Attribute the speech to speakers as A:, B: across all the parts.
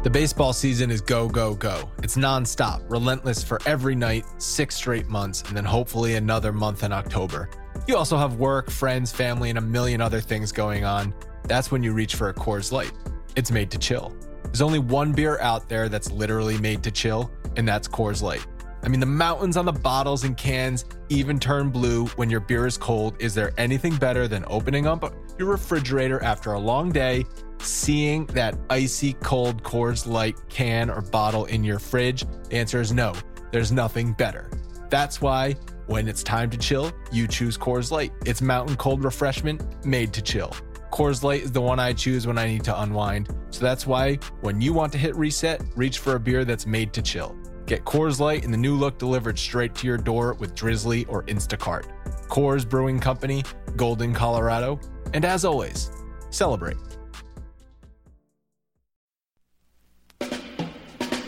A: The baseball season is go, go, go. It's nonstop, relentless for every night, six straight months, and then hopefully another month in October. You also have work, friends, family, and a million other things going on. That's when you reach for a Coors Light. It's made to chill. There's only one beer out there that's literally made to chill, and that's Coors Light. I mean, the mountains on the bottles and cans even turn blue when your beer is cold. Is there anything better than opening up your refrigerator after a long day, seeing that icy cold Coors Light can or bottle in your fridge? The answer is no, there's nothing better. That's why when it's time to chill, you choose Coors Light. It's mountain cold refreshment made to chill. Coors Light is the one I choose when I need to unwind. So that's why when you want to hit reset, reach for a beer that's made to chill. Get Coors Light in the new look delivered straight to your door with Drizzly or Instacart. Coors Brewing Company, Golden, Colorado. And as always, celebrate.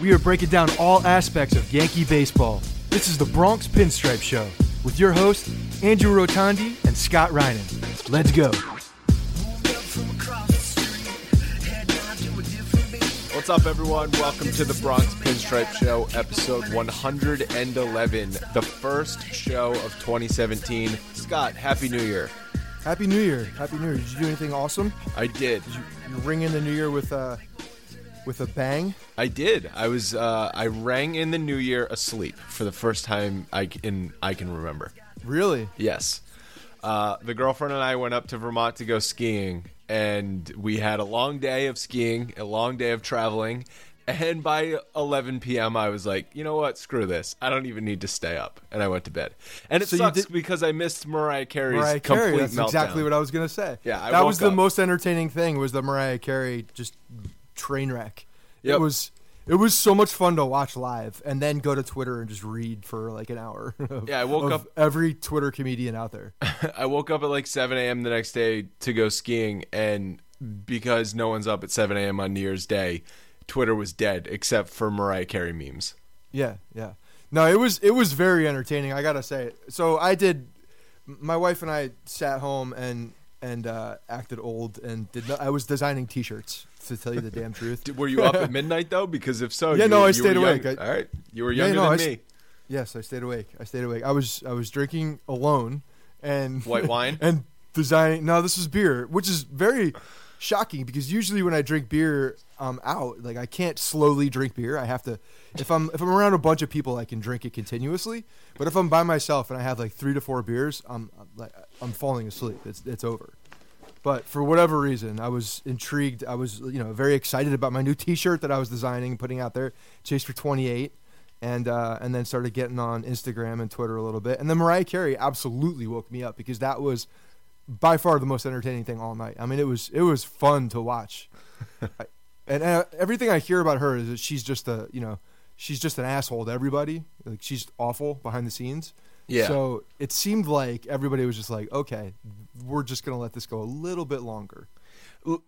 B: We are breaking down all aspects of Yankee baseball. This is the Bronx Pinstripe Show with your hosts, Andrew Rotondi and Scott Reinen. Let's go.
A: What's up, everyone? Welcome to the Bronx Pinstripe Show, episode 111, the first show of 2017. Scott, Happy New Year.
B: Happy New Year. Happy New Year. Did you do anything awesome?
A: I did.
B: Did you, you ring in the New Year with a, with a bang?
A: I did. I was. Uh, I rang in the New Year asleep for the first time I can I can remember.
B: Really?
A: Yes. Uh, the girlfriend and I went up to Vermont to go skiing, and we had a long day of skiing, a long day of traveling. And by 11 p.m., I was like, you know what? Screw this. I don't even need to stay up. And I went to bed. And it
B: So
A: sucks
B: did-
A: because I missed Mariah Carey's
B: Mariah
A: complete
B: Carey. That's
A: meltdown.
B: exactly what I was gonna say.
A: Yeah, I
B: that was the
A: up.
B: most entertaining thing. Was the Mariah Carey just train wreck?
A: Yep.
B: It was. It was so much fun to watch live, and then go to Twitter and just read for like an hour. of-
A: Yeah, I woke up-
B: every Twitter comedian out there.
A: I woke up at like 7 a.m. the next day to go skiing, and because no one's up at 7 a.m. on New Year's Day, Twitter was dead except for Mariah Carey memes.
B: Yeah, yeah. No, it was it was very entertaining. I gotta say. So I did. My wife and I sat home and and uh, acted old and did. Not, I was designing T-shirts to tell you the damn truth.
A: Did- Were you up at midnight though? Because if so,
B: Yeah,
A: you,
B: no, I stayed awake. I-
A: All right, you were
B: Yeah,
A: younger
B: no, I
A: than
B: s-
A: me.
B: Yes, I stayed awake. I stayed awake. I was I was drinking alone and
A: White wine?
B: and designing. No, this was beer, which is very shocking because usually when I drink beer, I'm out. Like I can't slowly drink beer. I have to. If I'm if I'm around a bunch of people, I can drink it continuously. But if I'm by myself and I have like three to four beers, I'm like I'm falling asleep. It's it's over. But for whatever reason, I was intrigued. I was, you know, very excited about my new T-shirt that I was designing and putting out there, Chase for 28, and uh, and then started getting on Instagram and Twitter a little bit. And then Mariah Carey absolutely woke me up because that was by far the most entertaining thing all night. I mean, it was it was fun to watch, I- and uh, everything I hear about her is that she's just a, you know, she's just an asshole to everybody. Like she's awful behind the scenes.
A: Yeah.
B: So it seemed like everybody was just like, okay, we're just gonna let this go a little bit longer.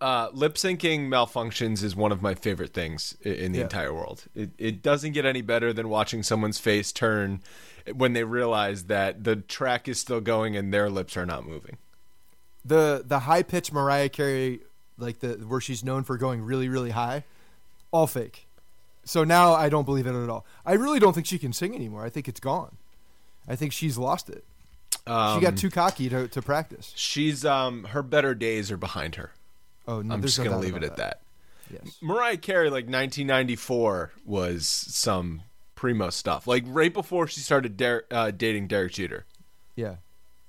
A: Uh, lip syncing malfunctions is one of my favorite things in the
B: Yeah.
A: entire world. It, it doesn't get any better than watching someone's face turn when they realize that the track is still going and their lips are not moving.
B: The the high pitched Mariah Carey, like the where she's known for going really really high, all fake. So now I don't believe in it at all. I really don't think she can sing anymore. I think it's gone. I think she's lost it.
A: Um,
B: she got too cocky to, to practice.
A: She's um her better days are behind her.
B: Oh no,
A: I'm just
B: no
A: gonna leave it at that.
B: Yes.
A: Mariah Carey, like 1994, was some primo stuff. Like right before she started der- uh, dating Derek Jeter.
B: Yeah.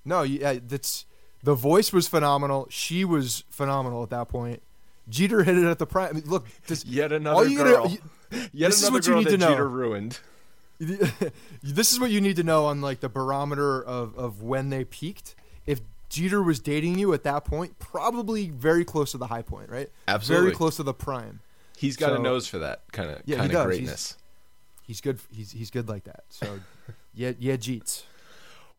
B: No, yeah, that's the voice was phenomenal. She was phenomenal at that point. Jeter hit it at the prime. I mean, look, this,
A: Yet another
B: all you
A: girl.
B: Gotta, you-
A: Yet
B: this is what you need to know.
A: Jeter ruined.
B: this is what you need to know on like the barometer of, of when they peaked. If Jeter was dating you at that point, probably very close to the high point, right?
A: Absolutely.
B: Very close to the prime.
A: He's got a nose for that kind of
B: Yeah,
A: kind of
B: He's-
A: greatness.
B: He's good. He's he's good like that. So, yeah, yeah, Jeets.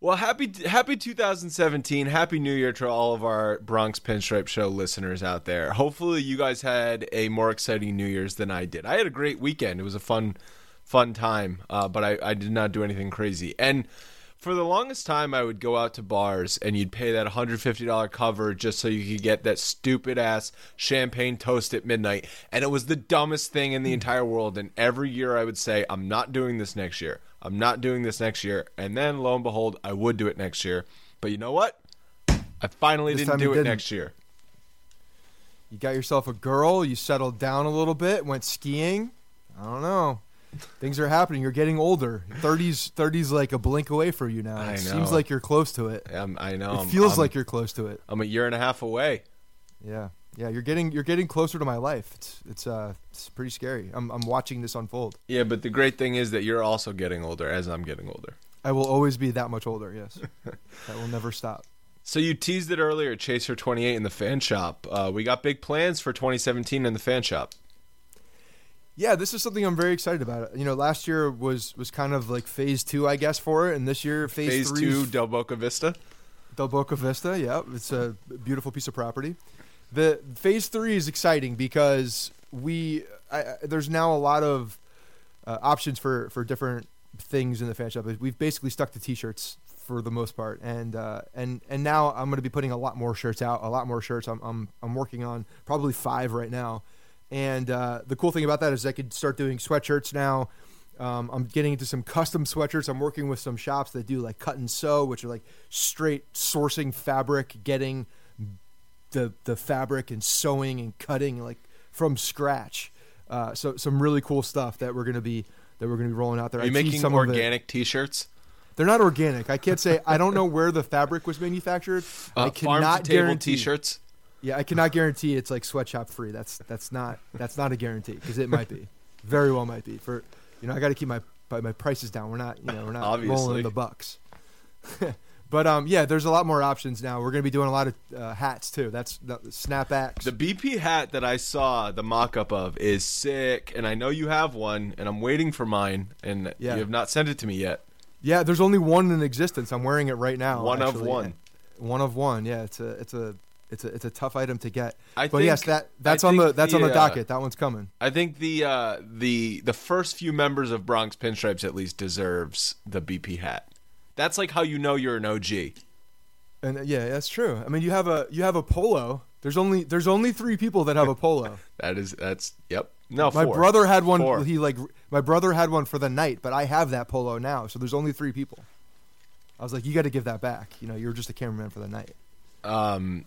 A: Well, happy happy 2017. Happy New Year to all of our Bronx Pinstripe Show listeners out there. Hopefully, you guys had a more exciting New Year's than I did. I had a great weekend. It was a fun, fun time, uh, but I, I did not do anything crazy. And for the longest time, I would go out to bars and you'd pay that $150 cover just so you could get that stupid ass champagne toast at midnight. And it was the dumbest thing in the entire world. And every year I would say, I'm not doing this next year. I'm not doing this next year. And then lo and behold, I would do it next year. But you know what? I finally
B: This
A: didn't do it
B: didn't.
A: next year.
B: You got yourself a girl. You settled down a little bit. Went skiing. I don't know. Things are happening. You're getting older. 30s, 30s like a blink away for you now. It seems like you're close to it.
A: Um, I know.
B: It
A: I'm-
B: feels
A: I'm-
B: like you're close to it.
A: I'm a year and a half away.
B: Yeah, yeah. You're getting you're getting closer to my life. It's it's uh it's pretty scary. I'm I'm watching this unfold.
A: Yeah, but the great thing is that you're also getting older as I'm getting older.
B: I will always be that much older. Yes, that will never stop.
A: So you teased it earlier, Chaser 28 in the fan shop. Uh, we got big plans for 2017 in the fan shop.
B: Yeah, this is something I'm very excited about. You know, last year was was kind of like phase two, I guess, for it, and this year phase,
A: Phase two, Del Boca Vista.
B: Del Boca Vista. Yeah, it's a beautiful piece of property. The phase three is exciting because we I, there's now a lot of uh, options for for different things in the fan shop. We've basically stuck to t-shirts for the most part, and uh, and and now I'm going to be putting a lot more shirts out. A lot more shirts. I'm I'm I'm working on probably five right now. And uh, the cool thing about that is I could start doing sweatshirts now. Um, I'm getting into some custom sweatshirts. I'm working with some shops that do like cut and sew, which are like straight sourcing fabric, getting the the fabric and sewing and cutting like from scratch. Uh, so some really cool stuff that we're gonna be that we're gonna be rolling out there.
A: Are you
B: I
A: making
B: some
A: organic T-shirts?
B: They're not organic. I can't say. I don't know where the fabric was manufactured.
A: Uh,
B: I cannot
A: farm to table
B: guarantee.
A: T-shirts.
B: Yeah, I cannot guarantee it's like sweatshop free. That's that's not that's not a guarantee because it might be, very well might be. For you know, I got to keep my my my prices down. We're not you know we're not
A: Obviously.
B: rolling the bucks. but um yeah, there's a lot more options now. We're gonna be doing a lot of uh, hats too. That's the snapbacks.
A: The BP hat that I saw the mock-up of is sick, and I know you have one, and I'm waiting for mine, and
B: Yeah.
A: you have not sent it to me yet.
B: yeah, there's only one in existence. I'm wearing it right now.
A: One of
B: actually.
A: one.
B: One of one. Yeah, it's a it's a it's a it's a tough item to get.
A: I
B: but yes, that that's
A: I
B: on the
A: think
B: that's on
A: the,
B: the
A: uh,
B: docket. That one's coming.
A: I think the uh, the the first few members of Bronx Pinstripes at least deserves the BP hat. That's like how you know you're an OG.
B: And yeah, that's true. I mean, you have a you have a polo. There's only there's only three people that have a polo.
A: That is that's yep. No,
B: my
A: four.
B: brother had one.
A: Four.
B: He like my brother had one for the night, but I have that polo now. So there's only three people. I was like, you got to give that back. You know, you're just a cameraman for the night.
A: Um,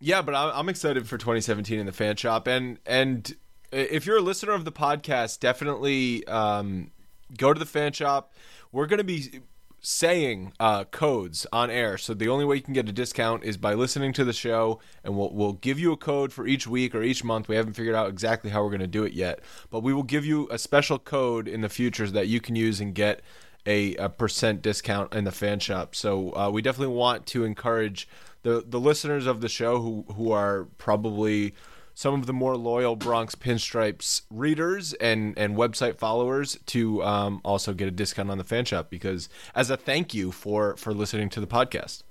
A: yeah, but I'm, I'm excited for 2017 in the fan shop, and and if you're a listener of the podcast, definitely um, go to the fan shop. We're going to be saying uh, codes on air, so the only way you can get a discount is by listening to the show, and we'll we'll give you a code for each week or each month. We haven't figured out exactly how we're going to do it yet, but we will give you a special code in the future that you can use and get a, a percent discount in the fan shop. So uh, we definitely want to encourage the the listeners of the show who who are probably some of the more loyal Bronx Pinstripes readers and and website followers to um, also get a discount on the fan shop because as a thank you for for listening to the podcast.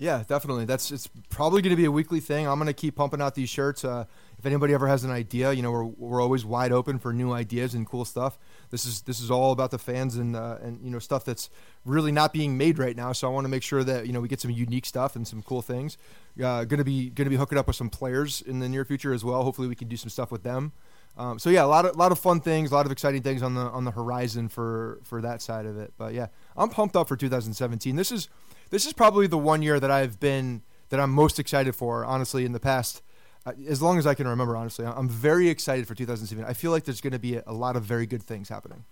B: Yeah, definitely. That's it's probably going to be a weekly thing. I'm going to keep pumping out these shirts. Uh, if anybody ever has an idea, you know, we're we're always wide open for new ideas and cool stuff. This is this is all about the fans and uh, and you know stuff that's really not being made right now. So I want to make sure that you know we get some unique stuff and some cool things. Uh, going to be going to be hooking up with some players in the near future as well. Hopefully we can do some stuff with them. Um, so yeah, a lot of lot of fun things, a lot of exciting things on the on the horizon for for that side of it. But yeah, I'm pumped up for 2017. This is this is probably the one year that I've been that I'm most excited for. Honestly, in the past, uh, as long as I can remember, honestly, I'm very excited for 2017. I feel like there's going to be a, a lot of very good things happening.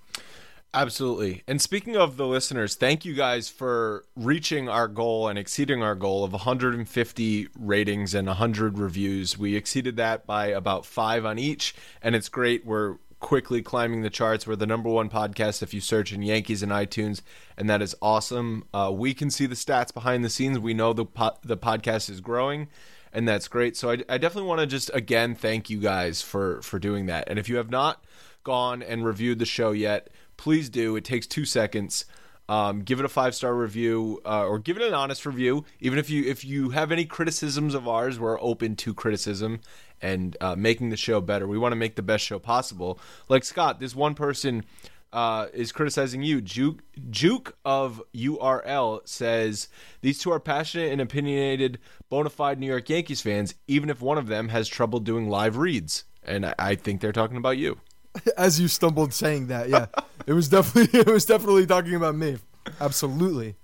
A: Absolutely. And speaking of the listeners, thank you guys for reaching our goal and exceeding our goal of 150 ratings and 100 reviews. We exceeded that by about five on each, and it's great. We're quickly climbing the charts. We're the number one podcast if you search in Yankees and iTunes, and that is awesome. Uh, we can see the stats behind the scenes. We know the po- the podcast is growing, and that's great. So I, I definitely want to just again thank you guys for for doing that. And if you have not gone and reviewed the show yet, please do. It takes two seconds. Um, give it a five star review uh, or give it an honest review. Even if you if you have any criticisms of ours, we're open to criticism and uh, making the show better. We want to make the best show possible. Like Scott, this one person uh, is criticizing you. Juke, Juke of URL says these two are passionate and opinionated, bona fide New York Yankees fans, even if one of them has trouble doing live reads. And I, I think they're talking about you.
B: As you stumbled saying that, yeah, it was definitely it was definitely talking about me. Absolutely.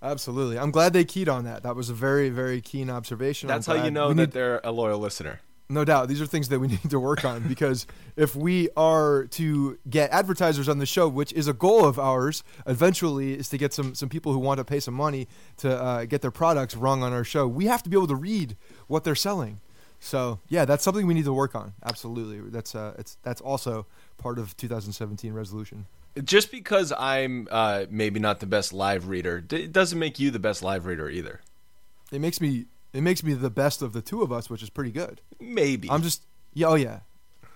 B: Absolutely. I'm glad they keyed on that. That was a very, very keen observation.
A: That's how you know
B: we
A: that
B: need-
A: they're a loyal listener.
B: No doubt. These are things that we need to work on because if we are to get advertisers on the show, which is a goal of ours, eventually is to get some, some people who want to pay some money to uh, get their products rung on our show, we have to be able to read what they're selling. So yeah, that's something we need to work on. Absolutely. That's uh, it's that's also part of 2017 resolution.
A: Just because I'm uh, maybe not the best live reader, it doesn't make you the best live reader either.
B: It makes me it makes me the best of the two of us, which is pretty good.
A: Maybe.
B: I'm just yeah, oh yeah,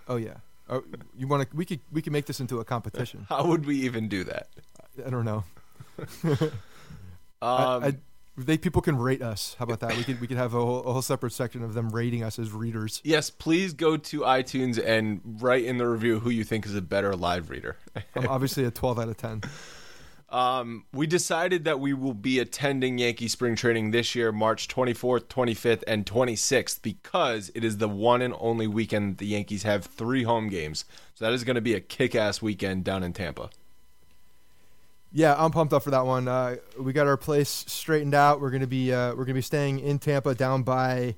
B: oh yeah. Oh, you want to? We could we could make this into a competition.
A: How would we even do that?
B: I don't know.
A: Um,
B: I, I, they people can rate us. How about that? We could we could have a whole, a whole separate section of them rating us as readers.
A: yes, please go to iTunes and write in the review who you think is a better live reader.
B: I'm obviously a 12 out of 10.
A: Um, we decided that we will be attending Yankee spring training this year, March 24th, 25th, and 26th, because it is the one and only weekend the Yankees have three home games. So that is going to be a kick ass weekend down in Tampa.
B: Yeah, I'm pumped up for that one. Uh, we got our place straightened out. We're gonna be uh, we're gonna be staying in Tampa, down by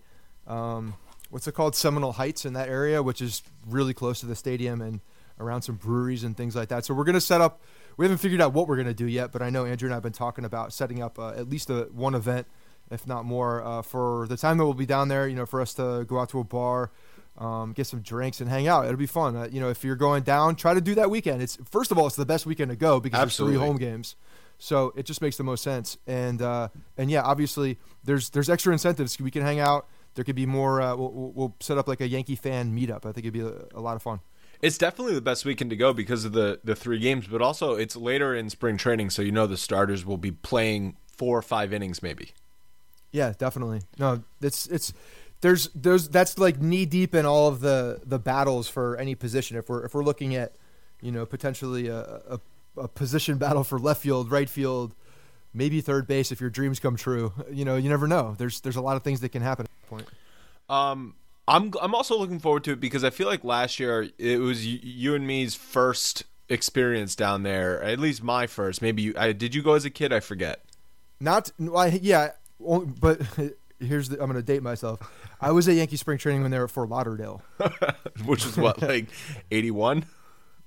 B: um, what's it called, Seminole Heights, in that area, which is really close to the stadium and around some breweries and things like that. So we're gonna set up. We haven't figured out what we're gonna do yet, but I know Andrew and I have been talking about setting up uh, at least a one event, if not more, uh, for the time that we'll be down there. You know, for us to go out to a bar. Um, get some drinks and hang out. It'll be fun. Uh, you know, if you're going down, try to do that weekend. It's first of all, it's the best weekend to go because
A: Absolutely.
B: there's three home games, so it just makes the most sense. And uh, and yeah, obviously there's there's extra incentives. We can hang out. There could be more. Uh, we'll, we'll- we'll set up like a Yankee fan meetup. I think it'd be a, a lot of fun.
A: It's definitely the best weekend to go because of the the three games, but also it's later in spring training, so you know the starters will be playing four or five innings maybe.
B: Yeah, definitely. No, it's it's there's there's that's like knee deep in all of the the battles for any position. If we're if we're looking at you know potentially a, a, a position battle for left field, right field, maybe third base if your dreams come true. You know, you never know. There's there's a lot of things that can happen at that point.
A: Um, I'm I'm also looking forward to it because I feel like last year it was y- you and me's first experience down there. At least my first. Maybe you. I, did you go as a kid? I forget.
B: Not I, yeah, but here's the, I'm going to date myself. I was at Yankee spring training when they were at Fort Lauderdale.
A: Which was what like 81.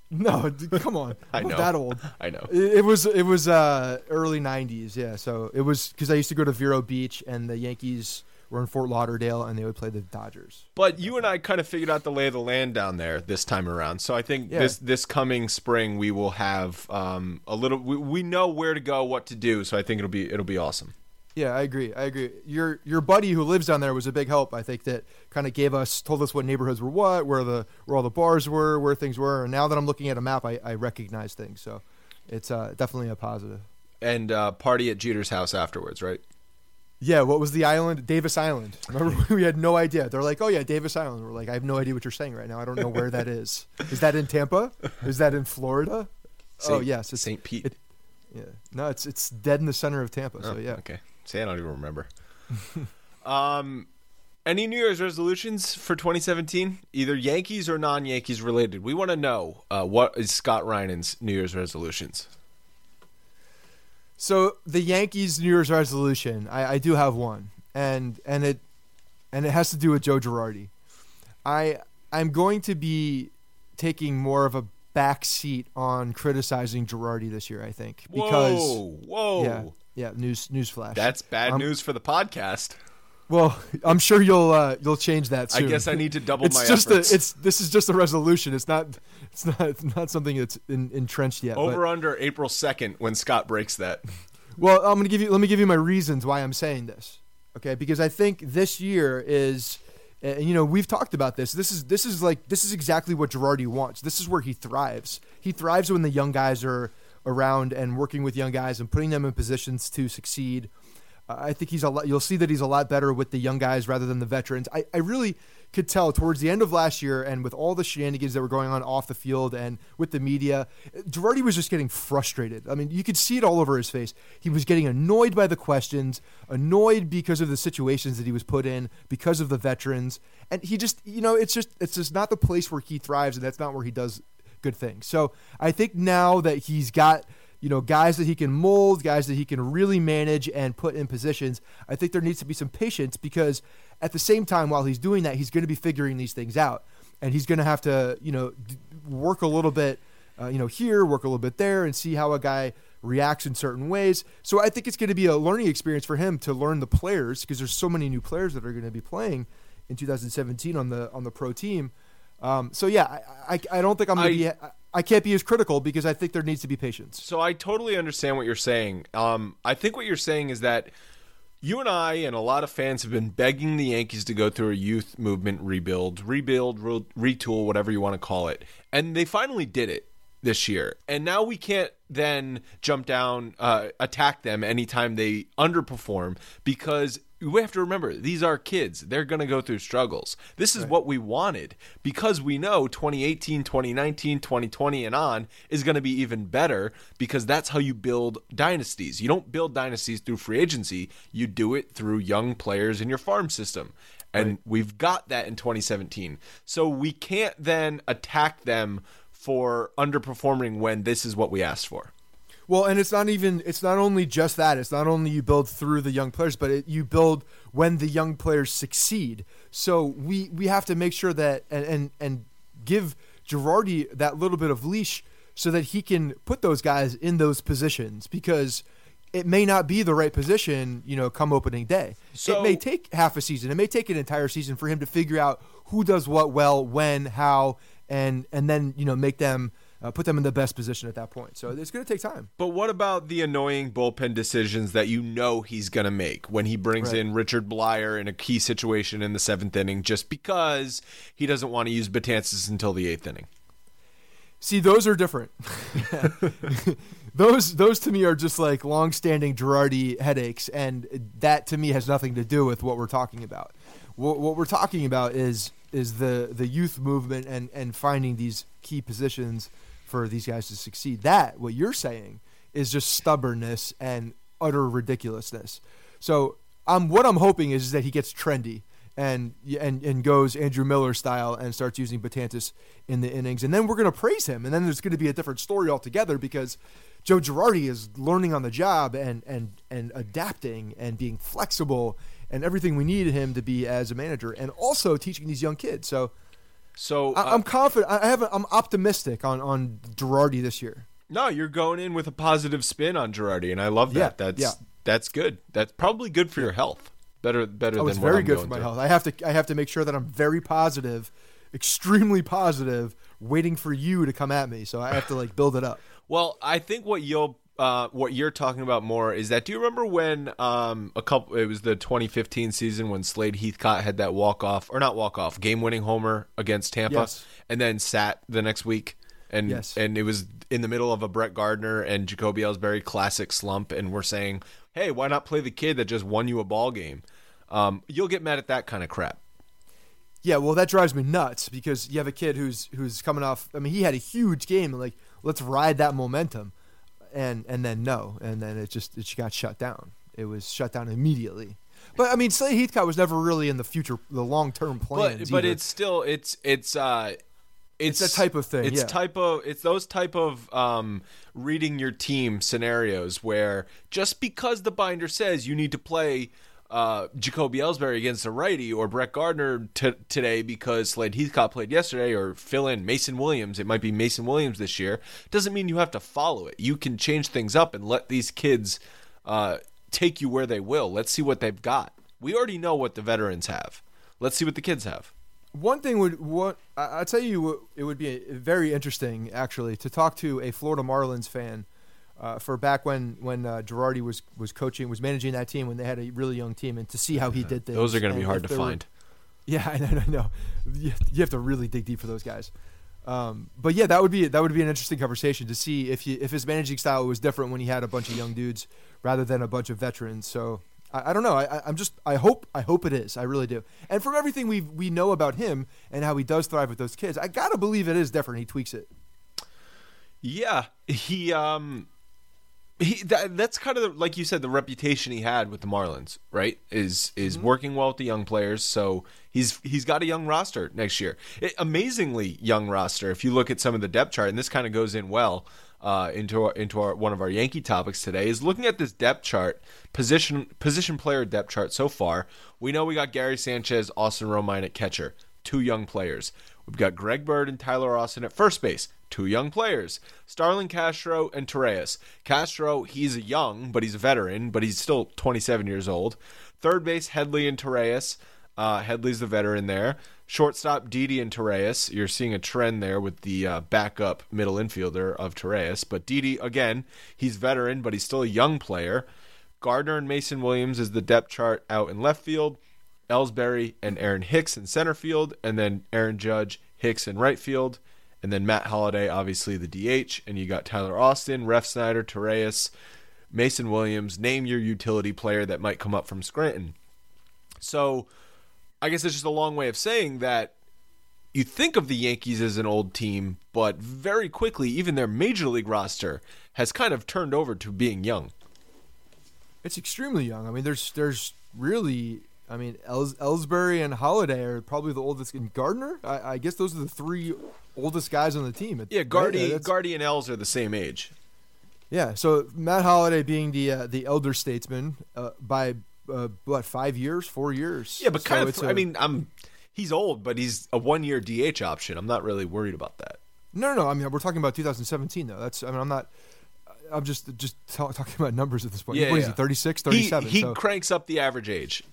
B: No, come on,
A: I know.
B: that old.
A: I know.
B: It, it was it was uh, early '90s, yeah. So it was because I used to go to Vero Beach, and the Yankees were in Fort Lauderdale, and they would play the Dodgers.
A: But you and I kind of figured out the lay of the land down there this time around. So I think
B: Yeah.
A: this this coming spring we will have um, a little. We, we know where to go, what to do. So I think it'll be it'll be awesome.
B: Yeah, I agree. I agree. Your your buddy who lives down there was a big help. I think that kind of gave us, told us what neighborhoods were what, where the where all the bars were, where things were. And now that I'm looking at a map, I, I recognize things. So it's uh, definitely a positive.
A: And uh, party at Jeter's house afterwards, right?
B: Yeah, what was the island? Davis Island. Remember, we had no idea. They're like, "Oh yeah, Davis Island." We're like, "I have no idea what you're saying right now. I don't know where that is. Is that in Tampa? Is that in Florida?" oh
A: Saint-
B: yes, it's
A: St. Pete.
B: it- yeah. No, it's it's dead in the center of Tampa. So
A: Oh,
B: yeah.
A: Okay. See, I don't even remember. um, any New Year's resolutions for 2017? Either Yankees or non-Yankees related. We want to know uh, what is Scott Reinen's New Year's resolutions.
B: So the Yankees' New Year's resolution, I, I do have one, and and it and it has to do with Joe Girardi. I I'm going to be taking more of a back seat on criticizing Girardi this year. I think because
A: whoa, whoa,
B: yeah yeah news news flash.
A: that's bad
B: Um,
A: news for the podcast.
B: Well, I'm sure you'll uh, you'll change that
A: I guess I need to double
B: it's
A: my
B: just
A: efforts.
B: a it's this is just a resolution. It's not it's not it's not something that's in, entrenched yet. but-
A: Over under April 2nd when Scott breaks that.
B: Well, I'm gonna give you. Let me give you my reasons why I'm saying this. Okay, because I think this year is, and you know, we've talked about this. This is this is like this is exactly what Girardi wants. This is where he thrives. He thrives when the young guys are around and working with young guys and putting them in positions to succeed. I think he's a lot. You'll see that he's a lot better with the young guys rather than the veterans. I, I really could tell towards the end of last year and with all the shenanigans that were going on off the field and with the media, Girardi was just getting frustrated. I mean, you could see it all over his face. He was getting annoyed by the questions, annoyed because of the situations that he was put in, because of the veterans, and he just, you know, it's just it's just not the place where he thrives, and that's not where he does good things. So I think now that he's got you know guys that he can mold, guys that he can really manage and put in positions, I think there needs to be some patience because at the same time while he's doing that, he's going to be figuring these things out, and he's going to have to you know d- work a little bit, uh, you know here, work a little bit there, and see how a guy reacts in certain ways. So I think it's going to be a learning experience for him to learn the players because there's so many new players that are going to be playing in 2017 on the on the pro team. Um, so yeah, I, I, I don't think I'm going to
A: I-
B: be. I, I can't be as critical because I think there needs to be patience.
A: So I totally understand what you're saying. Um, I think what you're saying is that you and I and a lot of fans have been begging the Yankees to go through a youth movement rebuild, rebuild, re- retool, whatever you want to call it, and they finally did it this year. And now we can't then jump down, uh, attack them anytime they underperform because we have to remember these are kids. They're going to go through struggles. This is what we wanted because we know 2018, 2019, 2020 and on is going to be even better because that's how you build dynasties. You don't build dynasties through free agency, you do it through young players in your farm system. And we've got that in 2017. So we can't then attack them for underperforming when this is what we asked for.
B: Well, and it's not even it's not only just that. It's not only you build through the young players, but it, you build when the young players succeed. So we we have to make sure that and and, and give Girardi that little bit of leash so that he can put those guys in those positions because it may not be the right position, you know, come opening day.
A: So-
B: it may take half a season. It may take an entire season for him to figure out who does what well, when, how, and and then you know make them uh, put them in the best position at that point. So it's going to take time.
A: But what about the annoying bullpen decisions that you know he's going to make when he brings
B: Right.
A: in Richard Bleier in a key situation in the seventh inning just because he doesn't want to use Betances until the eighth inning?
B: See, those are different. those those to me are just like long-standing Girardi headaches, and that to me has nothing to do with what we're talking about. What, what we're talking about is is the the youth movement and and finding these key positions for these guys to succeed. That what you're saying is just stubbornness and utter ridiculousness. So what I'm hoping is, that he gets trendy and and and goes Andrew Miller style and starts using Betances in the innings, and then we're going to praise him, and then there's going to be a different story altogether because Joe Girardi is learning on the job and and and adapting and being flexible and everything we need him to be as a manager, and also teaching these young kids. So
A: So
B: I,
A: uh,
B: I'm confident. I have. A, I'm optimistic on on Girardi this year.
A: no, you're going in with a positive spin on Girardi, and I love that.
B: Yeah,
A: that's
B: yeah.
A: that's good. That's probably good for your health. Better better
B: Oh,
A: than
B: very good for my
A: through.
B: health. I have to. I have to make sure that I'm very positive, extremely positive, waiting for you to come at me. So I have to like build it up.
A: Well, I think what you'll uh, what you're talking about more is that do you remember when um, a couple it was the 2015 season when Slade Heathcott had that walk off or not walk off game winning homer against Tampa
B: Yes.
A: and then sat the next week and
B: Yes.
A: and it was in the middle of a Brett Gardner and Jacoby Ellsbury classic slump and we're saying hey, why not play the kid that just won you a ball game? Um, you'll get mad at that kind of crap.
B: Yeah, well, that drives me nuts because you have a kid who's who's coming off. I mean, he had a huge game. Like, let's ride that momentum, and and then no, and then it just it got shut down. It was shut down immediately. But I mean, Slade Heathcott was never really in the future, the long term plans.
A: But but it's still it's it's uh it's,
B: It's that type of thing,
A: It's
B: yeah.
A: type of it's those type of um, reading your team scenarios where just because the binder says you need to play uh, Jacoby Ellsbury against a righty or Brett Gardner t- today because Slade Heathcott played yesterday or fill in Mason Williams. It might be Mason Williams this year. Doesn't mean you have to follow it. You can change things up and let these kids uh, take you where they will. Let's see what they've got. We already know what the veterans have. Let's see what the kids have.
B: One thing would what I- I'll tell you it would be very interesting actually to talk to a Florida Marlins fan uh, for back when when uh, Girardi was was coaching was managing that team when they had a really young team and to see how he did things.
A: Those are going to be hard to
B: there were-
A: find.
B: yeah, I know, I know. You you have to really dig deep for those guys. Um, but yeah, that would be that would be an interesting conversation to see if you, if his managing style was different when he had a bunch of young dudes rather than a bunch of veterans. So I, I don't know. I, I- I'm just I hope I hope it is. I really do. And from everything we we know about him and how he does thrive with those kids, I gotta believe it is different. He tweaks it.
A: Yeah, he um he that, that's kind of the, like you said the reputation he had with the Marlins, right? Is is working well with the young players, so he's he's got a young roster next year. It, amazingly young roster if you look at some of the depth chart and this kind of goes in well uh, into our, into our one of our Yankee topics today is looking at this depth chart, position position player depth chart so far. We know we got Gary Sanchez, Austin Romine at catcher, two young players. We've got Greg Bird and Tyler Austin at first base, two young players. Starlin Castro and Torreyes. Castro, he's young, but he's a veteran, but he's still 27 years old. Third base, Headley and Torreyes. Uh, Headley's the veteran there. Shortstop, Didi and Torreyes. You're seeing a trend there with the uh, backup middle infielder of Torreyes. But Didi, again, he's veteran, but he's still a young player. Gardner and Mason Williams is the depth chart out in left field. Ellsbury and Aaron Hicks in center field, and then Aaron Judge, Hicks in right field, and then Matt Holliday, obviously the DH, and you got Tyler Austin, Ref Snyder, Torreyes, Mason Williams. Name your utility player that might come up from Scranton. So, I guess it's just a long way of saying that you think of the Yankees as an old team, but very quickly, even their major league roster has kind of turned over to being young.
B: It's extremely young. I mean, there's there's really. I mean, Els- Ellsbury and Holliday are probably the oldest. And Gardner, I, I guess those are the three oldest guys on the team.
A: Yeah,
B: Right?
A: Guardy,
B: That's-
A: Guardy and Els are the same age.
B: Yeah, so Matt Holliday being the uh, the elder statesman uh, by uh, what five years, four years.
A: Yeah, but kind of.
B: a-
A: I mean, I'm. He's old, but he's a one year DH option. I'm not really worried about that.
B: no, no, no. I mean, we're talking about 2017 though. That's. I mean, I'm not. I'm just just ta- talking about numbers at this point.
A: Yeah,
B: what is
A: yeah.
B: he? 36,
A: He
B: 37.
A: he
B: so,
A: cranks up the average age.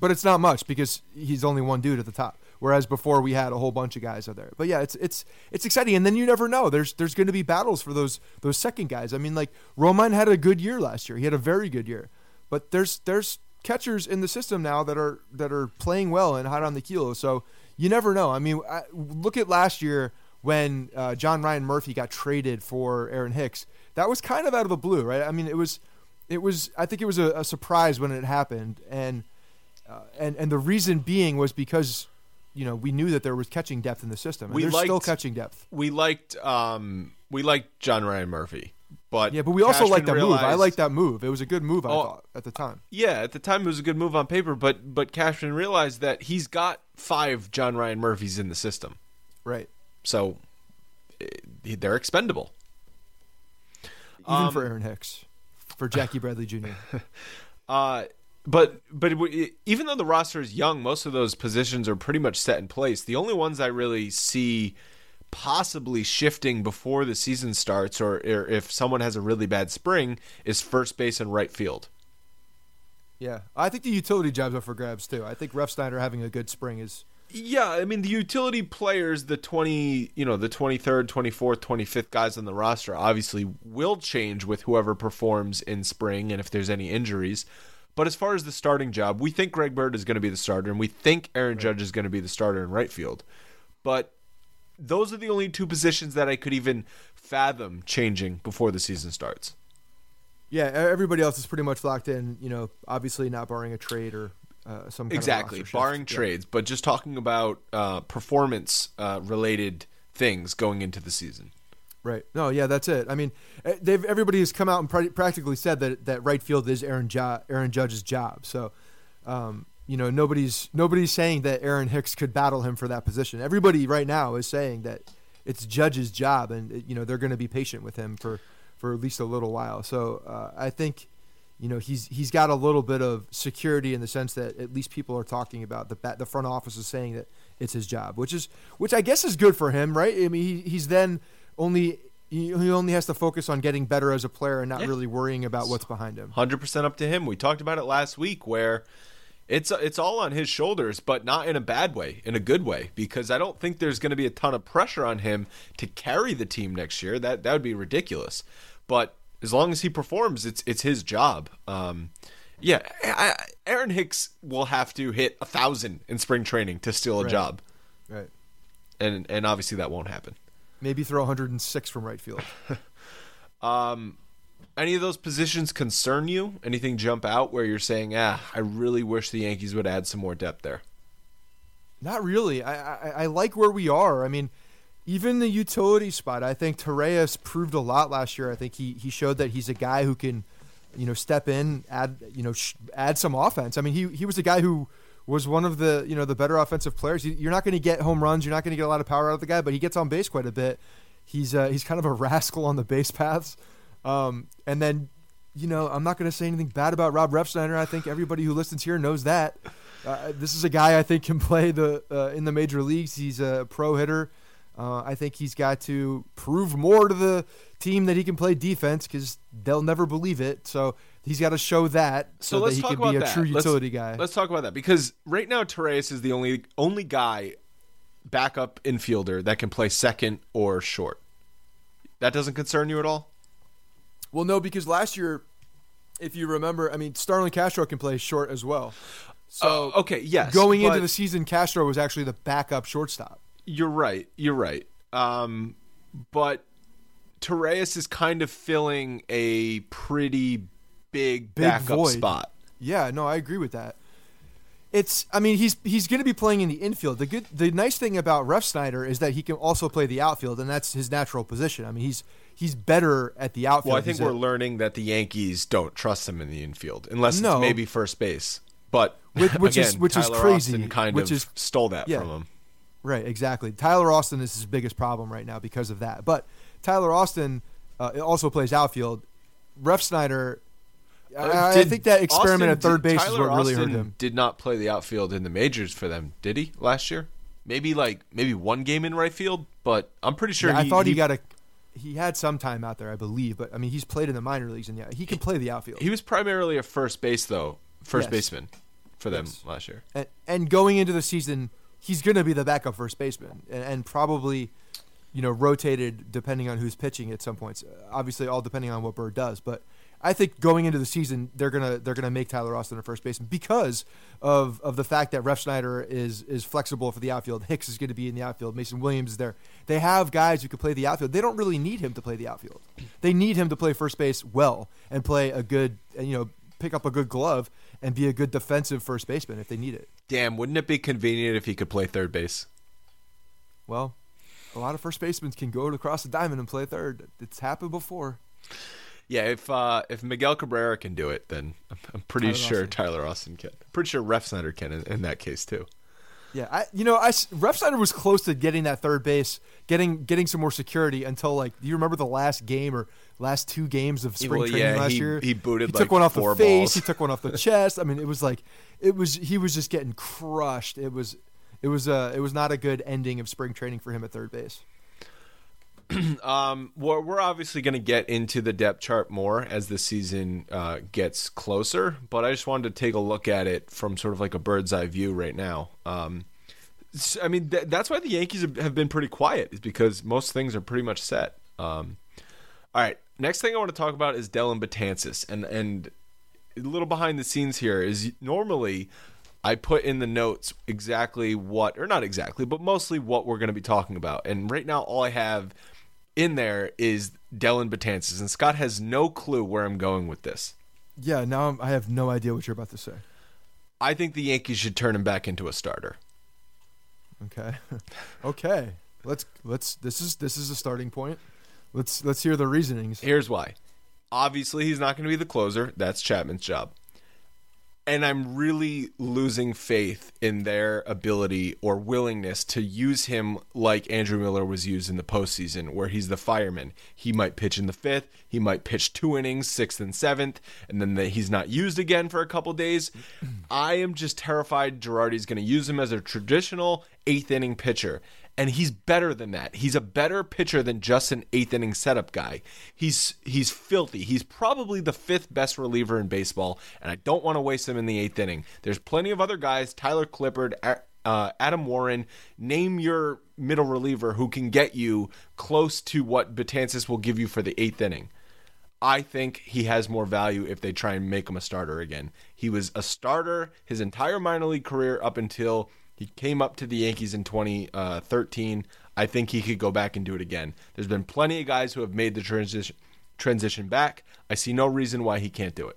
B: But it's not much because he's only one dude at the top. Whereas before we had a whole bunch of guys out there. But yeah, it's it's it's exciting, and then you never know. There's there's going to be battles for those those second guys. I mean, like Romine had a good year last year. He had a very good year, but there's there's catchers in the system now that are that are playing well and hot on the kilo. So you never know. I mean, I, look at last year when uh, John Ryan Murphy got traded for Aaron Hicks. That was kind of out of the blue, right? I mean, it was it was I think it was a, a surprise when it happened, and uh, and and the reason being was because you know we knew that there was catching depth in the system. And
A: We
B: there's still
A: liked-
B: catching depth.
A: We liked um we liked John Ryan Murphy, but
B: Yeah, but we also
A: Cashman
B: liked that move. I
A: realized-
B: liked that move. It was a good move. I
A: Oh.
B: thought at the time.
A: Yeah, at the time it was a good move on paper, but but Cashman realized that he's got five John Ryan Murphys in the system,
B: Right.
A: so eh, they're expendable.
B: Even
A: Um,
B: for Aaron Hicks, for Jackie Bradley Jr.
A: Uh, but but it- even though the roster is young, most of those positions are pretty much set in place. The only ones I really see possibly shifting before the season starts, or, or if someone has a really bad spring, is first base and right field.
B: Yeah, I think the utility jobs are for grabs too. I think Refsnyder having a good spring is
A: Yeah, I mean the utility players, the twenty, you know, the twenty third, twenty fourth, twenty fifth guys on the roster, obviously will change with whoever performs in spring and if there's any injuries. But as far as the starting job, we think Greg Bird is going to be the starter, and we think Aaron Judge is going to be the starter in right field. But those are the only two positions that I could even fathom changing before the season starts.
B: Yeah, everybody else is pretty much locked in. You know, obviously not barring a trade or uh, some kind
A: exactly
B: of roster shift.
A: barring
B: Yeah.
A: trades, but just talking about uh, performance uh, related things going into the season.
B: Right. No, yeah, that's it. I mean, eh, they've everybody has come out and pr- practically said that that right field is Aaron jo- Aaron Judge's job. So, um, you know, nobody's nobody's saying that Aaron Hicks could battle him for that position. Everybody right now is saying that it's Judge's job, and eh, you know they're going to be patient with him for for at least a little while. So uh, I think. You know he's he's got a little bit of security in the sense that at least people are talking about the the front office is saying that it's his job, which is which I guess is good for him, right? I mean he, he's then only he, only has to focus on getting better as a player and not
A: Yeah.
B: really worrying about what's behind him.
A: Hundred percent up to him. We talked about it last week, where it's it's all on his shoulders, but not in a bad way, in a good way, because I don't think there's going to be a ton of pressure on him to carry the team next year. That that would be ridiculous. But as long as he performs, it's it's his job. Um, yeah, I- Aaron Hicks will have to hit a thousand in spring training to steal a
B: Right.
A: job,
B: Right.
A: and and obviously that won't happen.
B: Maybe throw 106 from right field.
A: Any of those positions concern you? Anything jump out where you're saying, ah, I really wish the Yankees would add some more depth there?
B: Not really. I, I I like where we are. I mean, even the utility spot. I think Torreyes proved a lot last year. I think he he showed that he's a guy who can, you know, step in, add you know, sh- add some offense. I mean, he he was a guy who was one of the you know the better offensive players. You- You're not going to get home runs. You're not going to get a lot of power out of the guy, but he gets on base quite a bit. He's uh, he's kind of a rascal on the base paths. Um, and then, you know, I'm not going to say anything bad about Rob Refsnyder. I think everybody who listens here knows that. Uh, this is a guy I think can play the uh, in the major leagues. He's a pro hitter. Uh, I think he's got to prove more to the team that he can play defense because they'll never believe it. So he's got to show that so, that
A: let's
B: he
A: talk
B: can
A: about
B: be a
A: that.
B: true
A: Let's-
B: utility guy.
A: Let's talk about that because right now Torreyes is the only only guy backup infielder that can play second or short. That doesn't concern you at all?
B: Well, no, because last year, if you remember, I mean, Starlin Castro can play short as well. So
A: Oh, okay, yes,
B: going into the season, Castro was actually the backup shortstop.
A: You're right. You're right. Um, but Torreyes is kind of filling a pretty big,
B: Big
A: backup
B: void.
A: spot.
B: Yeah, no, I agree with that. It's, I mean, he's he's going to be playing in the infield. The good, the nice thing about Refsnyder is that he can also play the outfield, and that's his natural position. I mean, he's he's better at the outfield.
A: Well, I think we're learning that the Yankees don't trust him in the infield unless
B: No.
A: it's maybe first base. But
B: Which- which is-
A: again,
B: which is crazy,
A: Austin kind
B: which
A: of
B: is-
A: stole that
B: yeah.
A: from him.
B: Right, exactly. Tyler Austin is his biggest problem right now because of that. But Tyler Austin uh, also plays outfield. Refsnyder, I, I think that experiment
A: Austin-
B: at third base is what really
A: Austin
B: hurt him.
A: Did not play the outfield in the majors for them, did he? Last year, maybe like maybe one game in right field, but I'm pretty sure.
B: Yeah, I thought he, got a. He had some time out there, I believe, but I mean, he's played in the minor leagues, and yeah, he can play the outfield.
A: He was primarily a first base though, first
B: Yes.
A: baseman for them
B: Yes.
A: last year.
B: and, and going into the season, he's going to be the backup first baseman, and, and probably, you know, rotated depending on who's pitching at some points. Uh, Obviously, all depending on what Bird does, but I think going into the season, they're gonna they're gonna make Tyler Austin a first baseman because of of the fact that Refsnyder is is flexible for the outfield. Hicks is going to be in the outfield. Mason Williams is there. They have guys who can play the outfield. They don't really need him to play the outfield. They need him to play first base well and play a good and you know pick up a good glove and be a good defensive first baseman if they need it.
A: Damn, wouldn't it be convenient if he could play third base?
B: Well, a lot of first basemen can go across the diamond and play third. It's happened before.
A: Yeah, if uh, if Miguel Cabrera can do it, then I'm, I'm pretty
B: Tyler
A: sure
B: Austin.
A: Tyler Austin can. Pretty sure Refsnyder can in, in that case too.
B: Yeah, I you know I Refsnyder was close to getting that third base, getting getting some more security until like do you remember the last game or last two games of spring
A: Well,
B: training
A: yeah,
B: last
A: he-
B: year?
A: he booted,
B: He took one off the
A: four
B: face.
A: balls.
B: He took one off the chest. I mean, it was like it was he was just getting crushed. It was it was uh it was not a good ending of spring training for him at third base.
A: Um, we're, we're obviously going to get into the depth chart more as the season uh, gets closer, but I just wanted to take a look at it from sort of like a bird's eye view right now. Um, I mean, th- that's why the Yankees have- been pretty quiet, is because most things are pretty much set. Um, all right, next thing I want to talk about is Dellin Betances, and and a little behind the scenes here is normally I put in the notes exactly what, or not exactly, but mostly what we're going to be talking about. And right now, all I have in there is Dellin Betances, and Scott has no clue where I'm going with this.
B: Yeah, now I'm, I have no idea what you're about to say.
A: I think the Yankees should turn him back into a starter.
B: Okay, okay. Let's let's. This is this is a starting point. Let's let's hear the reasonings.
A: Here's why. Obviously, he's not going to be the closer. That's Chapman's job. And I'm really losing faith in their ability or willingness to use him like Andrew Miller was used in the postseason, where he's the fireman. He might pitch in the fifth, he might pitch two innings, sixth and seventh, and then the, he's not used again for a couple days. I am just terrified Girardi's going to use him as a traditional eighth inning pitcher and he's better than that. He's a better pitcher than just an eighth inning setup guy. He's he's filthy. He's probably the fifth best reliever in baseball, and I don't want to waste him in the eighth inning. There's plenty of other guys: Tyler Clippard, uh, Adam Warren. Name your middle reliever who can get you close to what Betances will give you for the eighth inning. I think he has more value if they try and make him a starter again. He was a starter his entire minor league career up until he came up to the Yankees in 2013. I think he could go back and do it again. There's been plenty of guys who have made the transition transition back. I see no reason why he can't do it.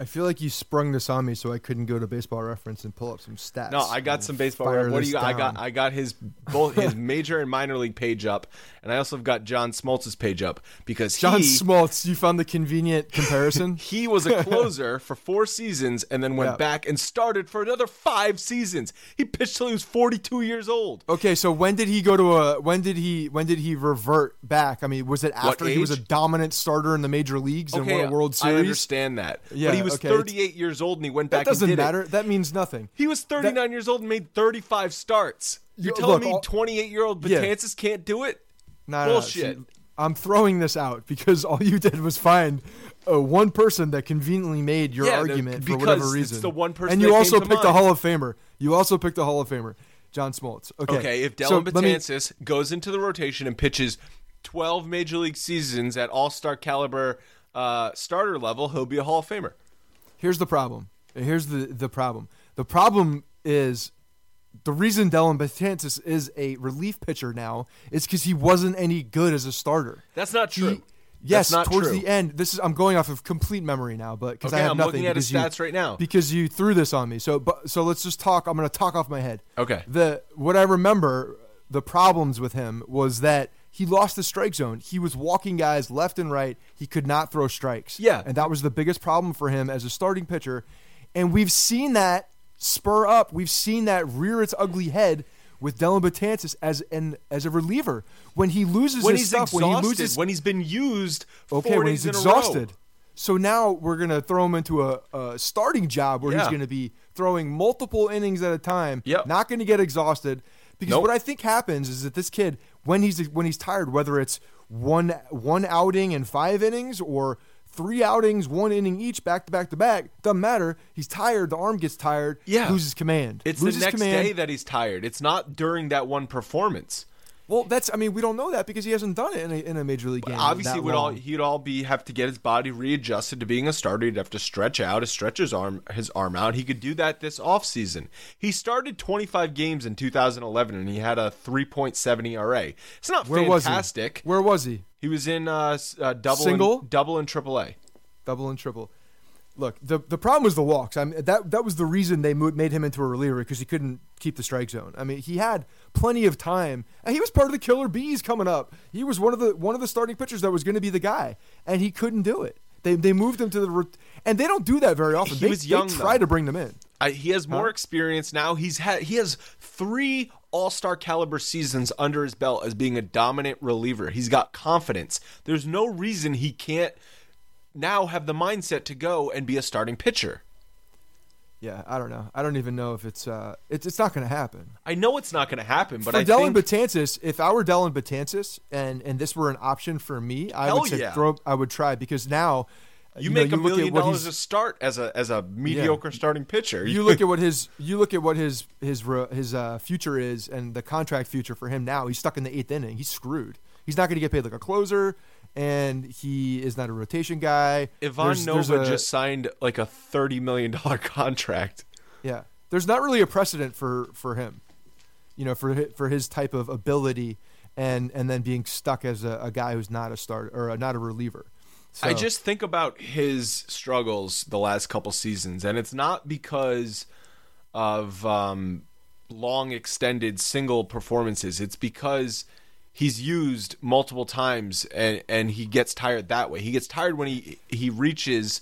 B: I feel like you sprung this on me, so I couldn't go to Baseball Reference and pull up some stats.
A: No, I got some baseball. What do you got? I got. I got his both his major and minor league page up, and I also have got John Smoltz's page up because
B: John
A: he
B: Smoltz. You found the convenient comparison.
A: he was a closer for four seasons and then went
B: Yeah.
A: back and started for another five seasons. He pitched till he was 42 years old.
B: Okay, so when did he go to a? When did he? When did he revert back? I mean, was it after he was a dominant starter in the major leagues and won a World Series?
A: I understand that.
B: Yeah,
A: but he was
B: okay,
A: 38 years old and he went back. That doesn't
B: matter.
A: it.
B: That means nothing.
A: He was 39 years old and made 35 starts. You're
B: Yo,
A: telling
B: look,
A: me
B: all-
A: 28 year old
B: Yeah.
A: Betances can't do it?
B: No, no, no,
A: Bullshit.
B: see, I'm throwing this out because all you did was find uh, one person that conveniently made your
A: Yeah, the-
B: argument for
A: because
B: whatever
A: it's
B: reason.
A: the one person
B: and you also picked a. Hall of Famer. You also picked a Hall of Famer, John Smoltz. Okay,
A: Okay, if
B: so Dellin me-
A: Betances goes into the rotation and pitches 12 major league seasons at all star caliber uh, starter level, he'll be a Hall of Famer.
B: Here's the problem. Here's the the problem. The problem is the reason Dellin Betances is a relief pitcher now is because he wasn't any good as a starter.
A: That's not
B: He-
A: true.
B: yes,
A: not
B: towards
A: true.
B: the end. This is I'm going off of complete memory now, but because I
A: Okay,
B: have
A: I'm
B: nothing.
A: looking at his
B: because you-
A: stats right now.
B: because you threw this on me. So, but so let's just talk. I'm going to talk off my head.
A: Okay.
B: The what I remember the problems with him was that he lost the strike zone. He was walking guys left and right. He could not throw strikes.
A: Yeah.
B: and that was the biggest problem for him as a starting pitcher. And we've seen that spur up. We've seen that rear its ugly head with Dellin Betances as an as a reliever when he loses
A: When
B: his
A: he's
B: stuff.
A: exhausted,
B: When he loses
A: when he's been used
B: okay, when he's
A: in a row.
B: exhausted. So now we're gonna throw him into a, a starting job where he's gonna be throwing multiple innings at a time.
A: Yep.
B: Not gonna get exhausted. Because
A: Nope.
B: what I think happens is that this kid, when he's when he's tired, whether it's one one outing and five innings or three outings, one inning each, back to back to back, doesn't matter. He's tired. The arm gets tired.
A: Yeah.
B: loses command.
A: It's
B: loses
A: the next
B: command.
A: day that he's tired. It's not during that one performance.
B: Well, that's. I mean, we don't know that because he hasn't done it in a, in a major league game.
A: Obviously,
B: that
A: would all he'd all be have to get his body readjusted to being a starter. He'd have to stretch out, to stretch his arm his arm out. He could do that this offseason. He started 25 games in 2011 and he had a 3.7 ERA. It's not
B: Where
A: fantastic.
B: was? Where was he?
A: He was in uh, uh, double
B: Single?
A: and, double and triple A.
B: double and triple. Look, the the problem was the walks. I mean, that that was the reason they made him into a reliever because he couldn't keep the strike zone. I mean, he had plenty of time, and he was part of the killer bees coming up. He was one of the one of the starting pitchers that was going to be the guy, and he couldn't do it. They they moved him to the and they don't do that very often.
A: He
B: they,
A: was young,
B: They try
A: though.
B: to bring them in.
A: I, he has more experience now. He's had he has three All Star caliber seasons under his belt as being a dominant reliever. He's got confidence. There's no reason he can't now have the mindset to go and be a starting pitcher.
B: Yeah, I don't know. I don't even know if it's uh it's it's not going to happen.
A: I know it's not going to happen, but I think
B: for
A: I
B: Dellin
A: think
B: Betances, if I were Dellin Betances and and this were an option for me, I
A: Hell
B: would
A: yeah.
B: throw. I would try because now
A: you,
B: know,
A: make a
B: look at
A: million dollars a start as a as a mediocre starting pitcher.
B: you look at what his you look at what his his his uh, future is and the contract future for him now. He's stuck in the eighth inning. He's screwed. He's not going to get paid like a closer, and he is not a rotation guy.
A: Ivan
B: There's- there's
A: Nova
B: a-
A: just signed like a thirty million dollar contract.
B: yeah. There's not really a precedent for for him, you know, for for his type of ability and and then being stuck as a, a guy who's not a starter or not a reliever. So,
A: I just think about his struggles the last couple seasons, and it's not because of um, long extended single performances. It's because he's used multiple times, and and he gets tired that way. He gets tired when he he reaches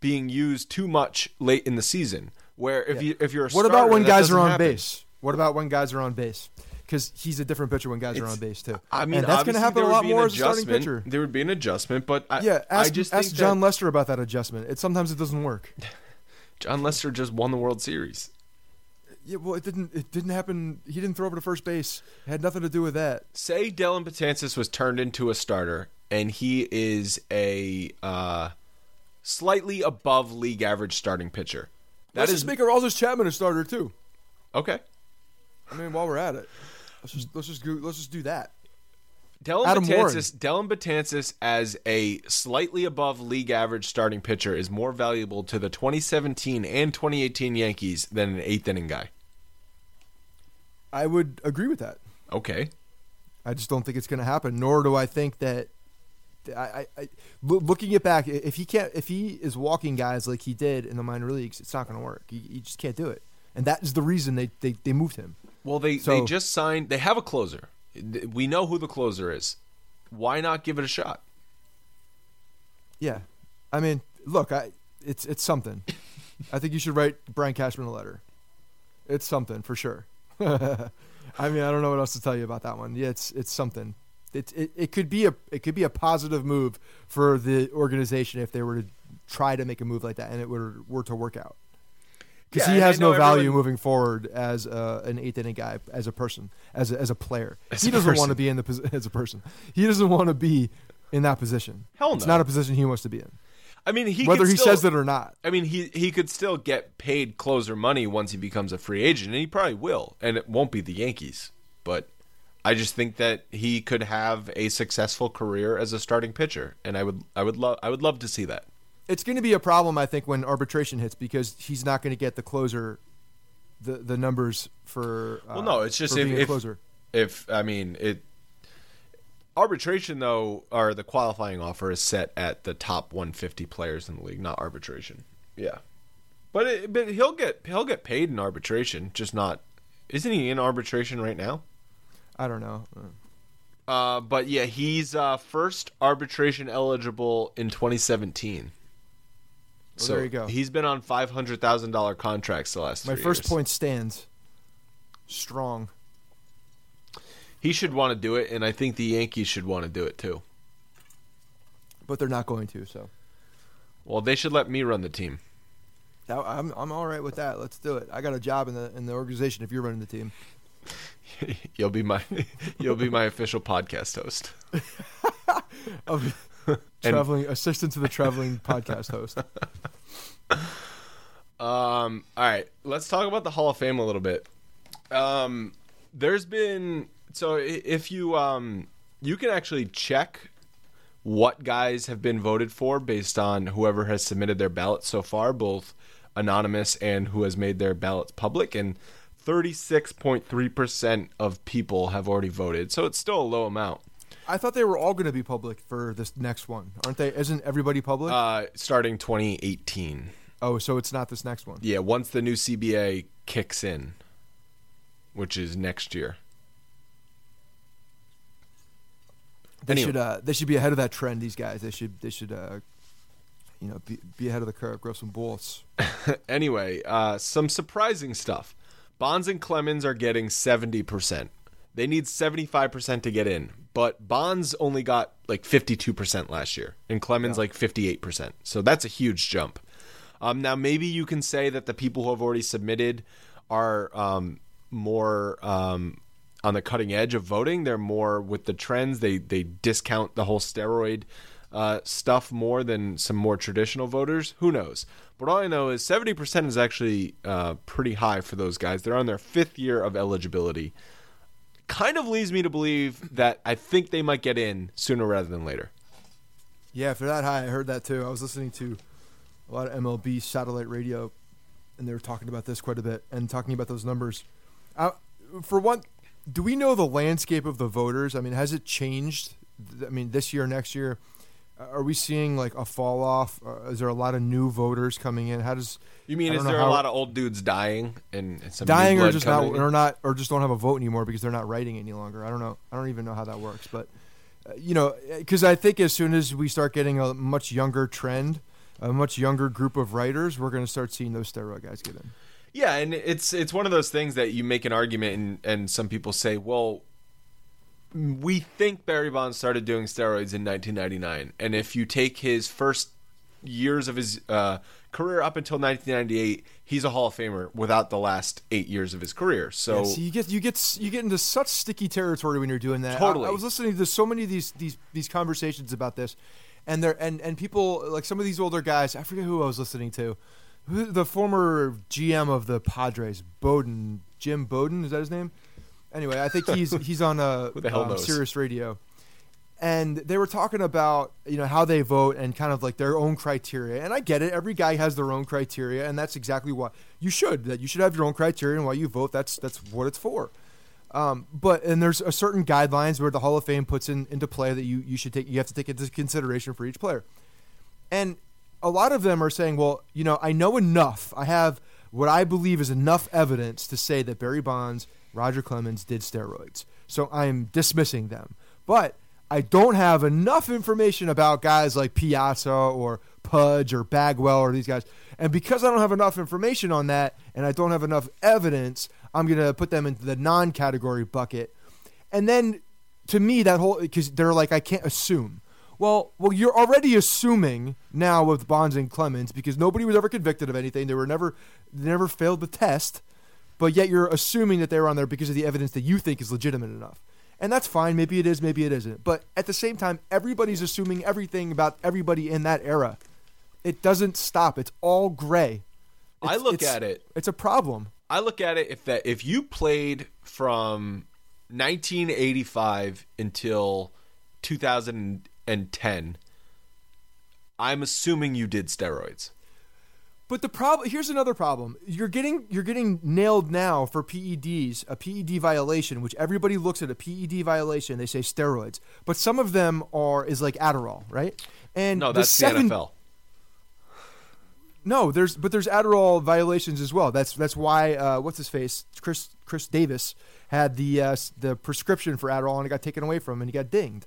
A: being used too much late in the season. Where if you if you're a
B: what about
A: starter,
B: when guys are on
A: happen.
B: base? What about when guys are on base? Because he's a different pitcher when guys are on base too.
A: I mean,
B: and that's going to happen a lot more as a starting pitcher.
A: There would be an adjustment, but I,
B: Yeah, ask,
A: I just
B: ask Jon
A: that
B: Lester about that adjustment. It sometimes it doesn't work.
A: Jon Lester just won the World Series.
B: Yeah, well, it didn't. It didn't happen. He didn't throw over to first base. It had nothing to do with that.
A: say Dellin Betances was turned into a starter and he is a uh, slightly above league average starting pitcher. That
B: Let's
A: is
B: just make Aroldis Chapman a starter too.
A: okay.
B: I mean, while we're at it, let's just let's just go, let's just do that.
A: Dellin
B: Adam Warren.
A: Dellin Betances as a slightly above league average starting pitcher is more valuable to the 2017 and 2018 Yankees than an eighth inning guy.
B: I would agree with that.
A: Okay.
B: I just don't think it's going to happen. Nor do I think that. I, I, I looking it back, if he can't, if he is walking guys like he did in the minor leagues, it's not going to work. You, you just can't do it, and that is the reason they they, they moved him.
A: Well, they, they just signed. They have a closer. We know who the closer is. Why not give it a shot?
B: Yeah, I mean, look, I it's it's something. I think you should write Brian Cashman a letter. It's something for sure. I mean, I don't know what else to tell you about that one. Yeah, it's it's something. It, it it could be a it could be a positive move for the organization if they were to try to make a move like that and it were were to work out. Because
A: Yeah,
B: he has no value
A: everyone-
B: moving forward as a, an eighth inning guy, as a person, as a, as a player.
A: As
B: he
A: a
B: doesn't
A: person.
B: want to be in the as a person. He doesn't want to be in that position.
A: Hell no, It's
B: not a position he wants to be in
A: I mean, he
B: whether
A: could
B: he
A: still-
B: says it or not.
A: I mean, he he could still get paid closer money once he becomes a free agent, and he probably will. And it won't be the Yankees, but I just think that he could have a successful career as a starting pitcher, and I would I would love I would love to see that.
B: It's going to be a problem, I think, when arbitration hits because he's not going to get the closer, the the numbers for. Uh,
A: Well, no, it's just if, if
B: closer.
A: if I mean it. Arbitration though, or the qualifying offer is set at the top 150 players in the league, not arbitration. Yeah, but it, but he'll get he'll get paid in arbitration, just not. Isn't he in arbitration right now?
B: I don't know. Uh,
A: Uh, but yeah, he's uh, first arbitration eligible in 2017.
B: Well, there you go.
A: He's been on five hundred thousand dollar contracts the last.
B: My first
A: years.
B: point stands. Strong.
A: He should want to do it, and I think the Yankees should want to do it too.
B: but they're not going to. So
A: Well, they should let me run the team.
B: That- I'm I'm all right with that. Let's do it. I got a job in the in the organization. If you're running the team,
A: you'll be my you'll be my official podcast host.
B: Traveling assistant to the traveling podcast host.
A: Um, all right, let's talk about the Hall of Fame a little bit. Um, there's been so if you um you can actually check what guys have been voted for based on whoever has submitted their ballots so far, both anonymous and who has made their ballots public, and 36.3% of people have already voted. So it's still a low amount.
B: I thought they were all going to be public for this next one, aren't they? Isn't everybody public?
A: Uh, starting 2018.
B: oh, so it's not this next one.
A: Yeah, once the new CBA kicks in, which is next year.
B: They
A: Anyway.
B: should uh, they should be ahead of that trend. These guys, they should they should uh, you know be, be ahead of the curve, grow some balls.
A: anyway, uh, some surprising stuff. Bonds and Clemens are getting 70%. They need 75% to get in, but Bonds only got like 52% last year, and Clemens like 58%. So that's a huge jump. Um, now, maybe you can say that the people who have already submitted are um, more um, on the cutting edge of voting. They're more with the trends. They they discount the whole steroid uh, stuff more than some more traditional voters. Who knows? But all I know is 70% is actually uh, pretty high for those guys. They're on their fifth year of eligibility. Kind of leads me to believe that I think they might get in sooner rather than later.
B: Yeah, if they're that high, I heard that too. I was listening to a lot of MLB satellite radio, and they were talking about this quite a bit and talking about those numbers. Uh, for one, do we know the landscape of the voters? I mean, has it changed? I mean, this year, next year, are we seeing like a fall off? Uh, is there a lot of new voters coming in? How does
A: You mean is there a lot of old dudes dying and, and some
B: dying or just not
A: in?
B: or not or just don't have a vote anymore because they're not writing any longer? I don't know. I don't even know how that works, but uh, you know, because I think as soon as we start getting a much younger trend, a much younger group of writers, we're going to start seeing those steroid guys get in.
A: Yeah, and it's it's one of those things that you make an argument, and and some people say, well, we think Barry Bonds started doing steroids in 1999, and if you take his first years of his uh, career up until 1998, he's a Hall of Famer without the last eight years of his career. So.
B: Yeah, see, you get you get you get into such sticky territory when you're doing that. I-
A: Totally.
B: I, was listening to so many of these these these conversations about this, and there and and people like some of these older guys. I forget who I was listening to. The former GM of the Padres, Bowden, Jim Bowden, is that his name? Anyway, I think he's he's on a
A: Who the hell
B: um? Sirius Radio, and they were talking about you know how they vote and kind of like their own criteria. And I get it; every guy has their own criteria, and that's exactly why you should. That you should have your own criteria, and why you vote. That's that's what it's for. Um, but and there's a certain guidelines where the Hall of Fame puts in into play that you you should take you have to take into consideration for each player. And a lot of them are saying, well, you know, I know enough. I have what I believe is enough evidence to say that Barry Bonds, Roger Clemens did steroids. So I'm dismissing them. But I don't have enough information about guys like Piazza or Pudge or Bagwell or these guys. And because I don't have enough information on that and I don't have enough evidence, I'm going to put them into the non category bucket. And then to me, that whole, because they're like, I can't assume. Well, well, you're already assuming now with Bonds and Clemens because nobody was ever convicted of anything. They were never, they never failed the test, but yet you're assuming that they were on there because of the evidence that you think is legitimate enough. And that's fine. Maybe it is, maybe it isn't. But at the same time, everybody's assuming everything about everybody in that era. It doesn't stop. It's all gray.
A: I look at it
B: It's a problem.
A: I look at it if that if you played from 1985 until 2010, I'm assuming you did steroids.
B: But the problem here's another problem. You're getting you're getting nailed now for PEDs, a PED violation, which everybody looks at a PED violation, they say steroids. But some of them are is like Adderall, right? And
A: No, that's
B: the, seven,
A: the NFL.
B: No, there's but there's Adderall violations as well. That's that's why uh, what's his face Chris Chris Davis had the uh, the prescription for Adderall and it got taken away from him and he got dinged.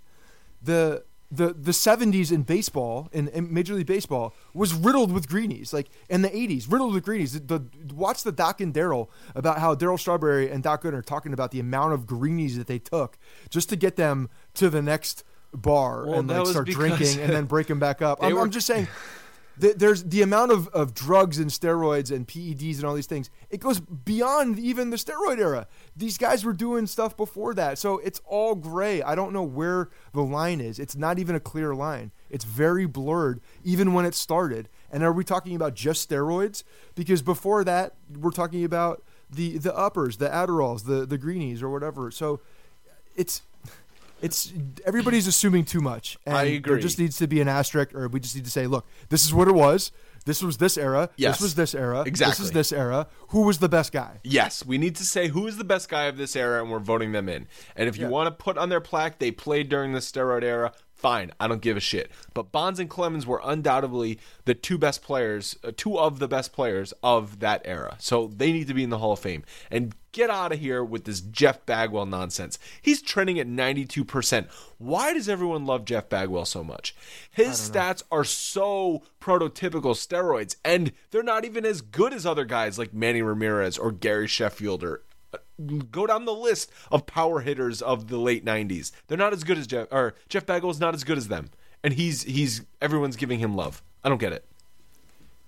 B: The the the 70s in baseball in, in Major League Baseball was riddled with greenies. Like in the 80s, riddled with greenies. The, the watch the Doc and Darryl about how Darryl Strawberry and Doc Gooden are talking about the amount of greenies that they took just to get them to the next bar
A: Well,
B: and like start drinking and then break them back up. I'm,
A: were-
B: I'm just saying th- there's the amount of, of drugs and steroids and PEDs and all these things. It goes beyond even the steroid era. These guys were doing stuff before that, so it's all gray. I don't know where the line is. It's not even a clear line. It's very blurred, even when it started. And are we talking about just steroids? Because before that, we're talking about the the uppers, the Adderalls, the the greenies, or whatever. So it's it's everybody's assuming too much. And
A: I
B: There just needs to be an asterisk, or we just need to say, look, this is what it was. This was this era.
A: Yes.
B: This was this era.
A: Exactly.
B: This is this era. Who was the best guy?
A: Yes, we need to say who is the best guy of this era, and we're voting them in. And if you
B: Yeah.
A: want to put on their plaque they played during the steroid era, fine. I don't give a shit. But Bonds and Clemens were undoubtedly the two best players, uh, two of the best players of that era. So they need to be in the Hall of Fame. And get out of here with this Jeff Bagwell nonsense. He's trending at 92%. Why does everyone love Jeff Bagwell so much? His stats are so prototypical steroids, and they're not even as good as other guys like Manny Ramirez or Gary Sheffield or uh, go down the list of power hitters of the late 90s. They're not as good as Jeff or Jeff Bagwell's not as good as them. And he's he's everyone's giving him love. I don't get it.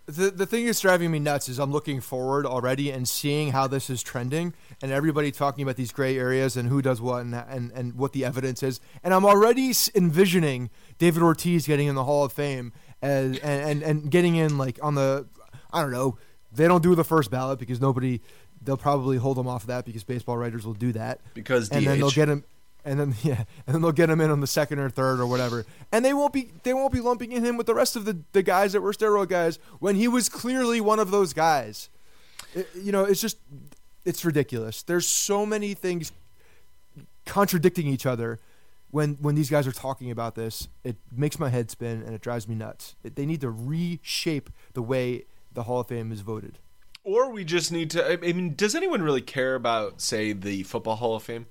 B: The the thing that's driving me nuts is I'm looking forward already and seeing how this is trending, and everybody talking about these gray areas and who does what and and, and what the evidence is, and I'm already envisioning David Ortiz getting in the Hall of Fame as and, and and getting in like on the I don't know they don't do the first ballot because nobody they'll probably hold them off of that because baseball writers will do that.
A: Because
B: and then they'll get him and then yeah and then they'll get him in on the second or third or whatever and they won't be they won't be lumping in him with the rest of the, the guys that were steroid guys when he was clearly one of those guys It- you know it's just it's ridiculous there's so many things contradicting each other when when these guys are talking about this. It makes my head spin and it drives me nuts. It, they need to reshape the way the Hall of Fame is voted.
A: Or we just need to. I mean, does anyone really care about, say, the Football Hall of Fame?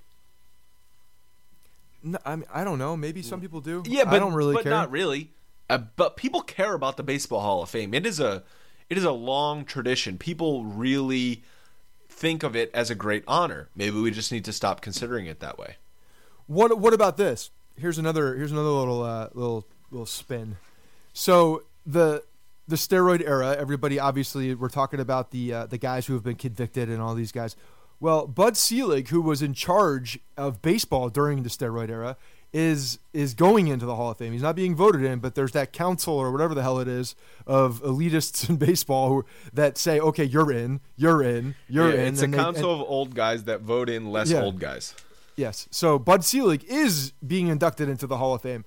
B: No, I mean, I don't know. Maybe some people do.
A: Yeah, but
B: I don't really
A: but
B: care.
A: not really. Uh, but people care about the Baseball Hall of Fame. It is a it is a long tradition. People really think of it as a great honor. Maybe we just need to stop considering it that way.
B: What What about this? Here's another. Here's another little uh, little little spin. So the the steroid era. Everybody obviously we're talking about the uh, the guys who have been convicted and all these guys. Well, Bud Selig, who was in charge of baseball during the steroid era, is is going into the Hall of Fame. He's not being voted in, but there's that council or whatever the hell it is of elitists in baseball who, that say, "Okay, you're in, you're in, you're
A: Yeah,
B: in."
A: it's a
B: they-
A: council
B: and-
A: of old guys that vote in less
B: Yeah.
A: old guys.
B: Yes. So Bud Selig is being inducted into the Hall of Fame.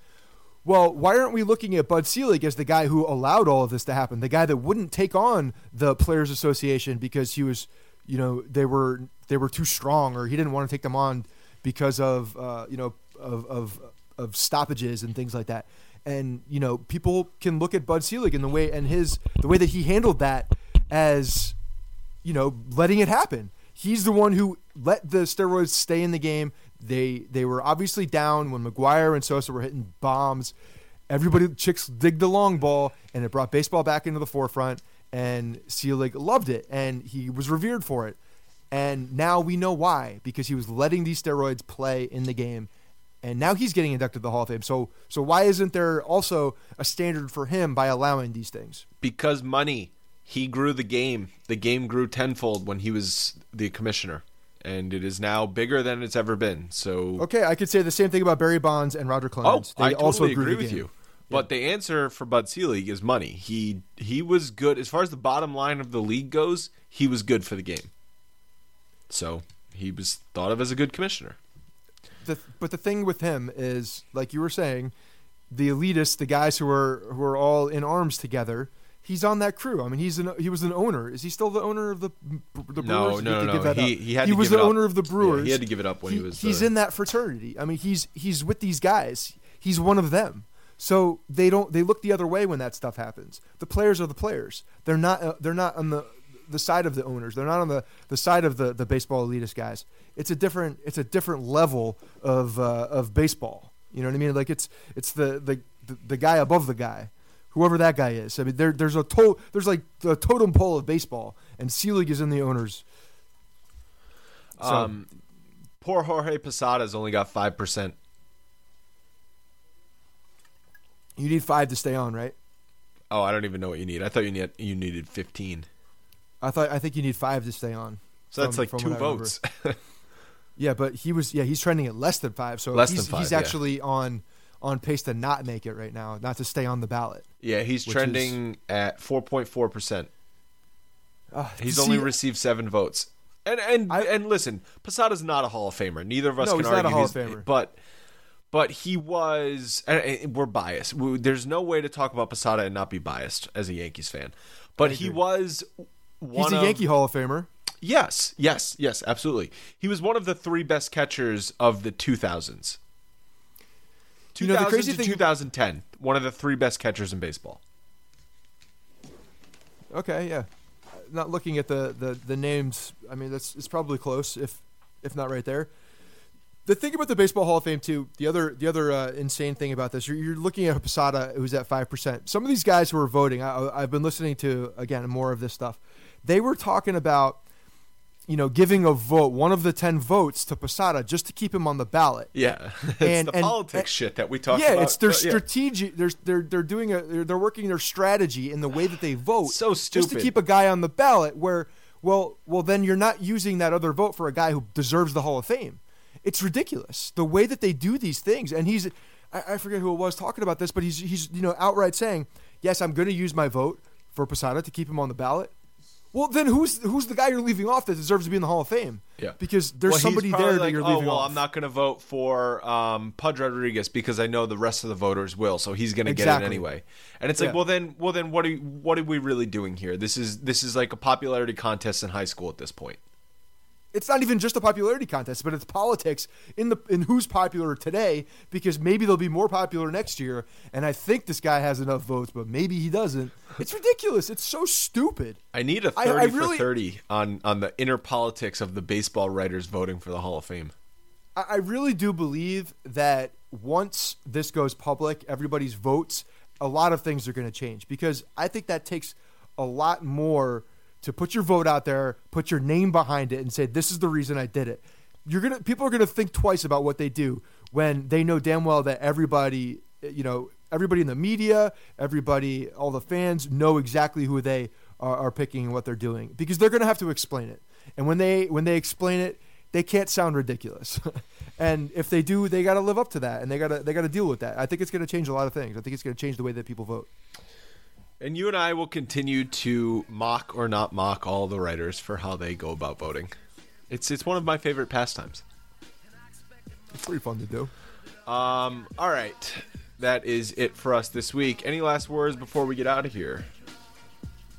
B: Well, why aren't we looking at Bud Selig as the guy who allowed all of this to happen? The guy that wouldn't take on the Players Association because he was, you know, they were they were too strong, or he didn't want to take them on because of, uh, you know, of, of of stoppages and things like that. And you know, people can look at Bud Selig in the way and his the way that he handled that as you know, letting it happen. He's the one who let the steroids stay in the game. They they were obviously down when McGwire and Sosa were hitting bombs. Everybody chicks dig the long ball, and it brought baseball back into the forefront. And Selig loved it, and he was revered for it. And now we know why because he was letting these steroids play in the game, and now he's getting inducted to the Hall of Fame. So so why isn't there also a standard for him by allowing these things?
A: Because money. He grew the game. The game grew tenfold when he was the commissioner. And it is now bigger than it's ever been. So
B: Okay, I could say the same thing about Barry Bonds and Roger Clemens.
A: Oh,
B: Clemens.
A: I
B: also
A: totally agree with
B: game.
A: you. But the answer for Bud Selig is money. He he was good as far as the bottom line of the league goes. He was good for the game. So he was thought of as a good commissioner.
B: the, but the thing with him is, like you were saying, the elitists, the guys who are who are all in arms together. He's on that crew. I mean, he's an he was an owner. Is he still the owner of the the Brewers?
A: No, no, no, no. He-
B: up.
A: he had
B: he
A: to
B: was
A: give
B: the
A: it up.
B: owner of the
A: Yeah,
B: Brewers.
A: he had to give it up when he was
B: He's
A: the-
B: in that fraternity. I mean, he's he's with these guys. He's one of them. So they don't they look the other way when that stuff happens. The players are the players. They're not uh, they're not on the the side of the owners. They're not on the, the side of the, the baseball elitist guys. It's a different it's a different level of uh, of baseball. You know what I mean? Like it's it's the the, the, guy above the guy, whoever that guy is. I mean, there there's a to, there's like the totem pole of baseball, and Selig is in the owners. So-
A: Um, poor Jorge Posada's only got five percent.
B: You need five to stay on, right?
A: Oh, I don't even know what you need. I thought you need you needed fifteen.
B: I thought I think you need five to stay on.
A: So that's
B: from-
A: like
B: from
A: two
B: what I remember.
A: votes.
B: Yeah, but he was yeah he's trending at less than five. So
A: Less
B: he's,
A: than five,
B: he's
A: yeah.
B: actually on on pace to not make it right now, not to stay on the ballot.
A: yeah, he's trending at four point four percent.
B: Uh,
A: He's
B: see,
A: only received seven votes. And and
B: I-
A: and listen, Posada's not a Hall of Famer. Neither of us
B: No,
A: can
B: he's not a
A: argue
B: Hall of Famer.
A: But but he was. We're biased. There's no way to talk about Posada and not be biased as a Yankees fan. But he was one
B: he's a
A: of,
B: Yankee Hall of Famer.
A: Yes, yes, yes, absolutely. He was one of the three best catchers of the 2000s.
B: You know, the crazy thing-
A: 2010, one of the three best catchers in baseball.
B: Okay, yeah. Not looking at the, the, the names, I mean that's it's probably close, if if not right there. The thing about the Baseball Hall of Fame too, the other the other uh, insane thing about this, you're, you're looking at Posada, who's at five percent. Some of these guys who are voting, I, I've been listening to again more of this stuff. They were talking about, you know, giving a vote, one of the ten votes to Posada just to keep him on the ballot.
A: Yeah, it's
B: And-
A: the
B: and-
A: politics
B: and-
A: shit that we talk
B: yeah,
A: about.
B: it's their
A: but yeah.
B: strategic. They're they're they're doing a they're, they're working their strategy in the way that they vote.
A: So stupid.
B: Just to keep a guy on the ballot. Where well well then you're not using that other vote for a guy who deserves the Hall of Fame. It's ridiculous the way that they do these things. And he's I, I forget who it was talking about this, but he's he's you know outright saying yes, I'm going to use my vote for Posada to keep him on the ballot. Well, then who's who's the guy you're leaving off that deserves to be in the Hall of Fame?
A: Yeah.
B: because there's
A: Well,
B: somebody there that you're
A: oh,
B: leaving
A: well,
B: off.
A: I'm not going to vote for um, Pudge Rodriguez because I know the rest of the voters will, so he's going to get
B: Exactly.
A: it anyway. And it's like,
B: Yeah.
A: well, then, well, then, what are what are we really doing here? This is this is like a popularity contest in high school at this point.
B: It's not even just a popularity contest, but it's politics in the in who's popular today because maybe they'll be more popular next year. And I think this guy has enough votes, but maybe he doesn't. It's ridiculous. It's so stupid.
A: I need a thirty
B: I
A: for
B: really-
A: thirty on on the inner politics of the baseball writers voting for the Hall of Fame.
B: I I really do believe that once this goes public, everybody's votes, a lot of things are going to change because I think that takes a lot more to put your vote out there, put your name behind it, and say this is the reason I did it. You're gonna people are gonna think twice about what they do when they know damn well that everybody, you know, everybody in the media, everybody, all the fans know exactly who they are, are picking and what they're doing because they're gonna have to explain it. And when they when they explain it, they can't sound ridiculous. and if they do, they got to live up to that, and they got to they got to deal with that. I think it's going to change a lot of things. I think it's going to change the way that people vote.
A: And you and I will continue to mock or not mock all the writers for how they go about voting. It's it's one of my favorite pastimes.
B: It's pretty fun to do.
A: Um, all right, that is it for us this week. Any last words before we get out of here?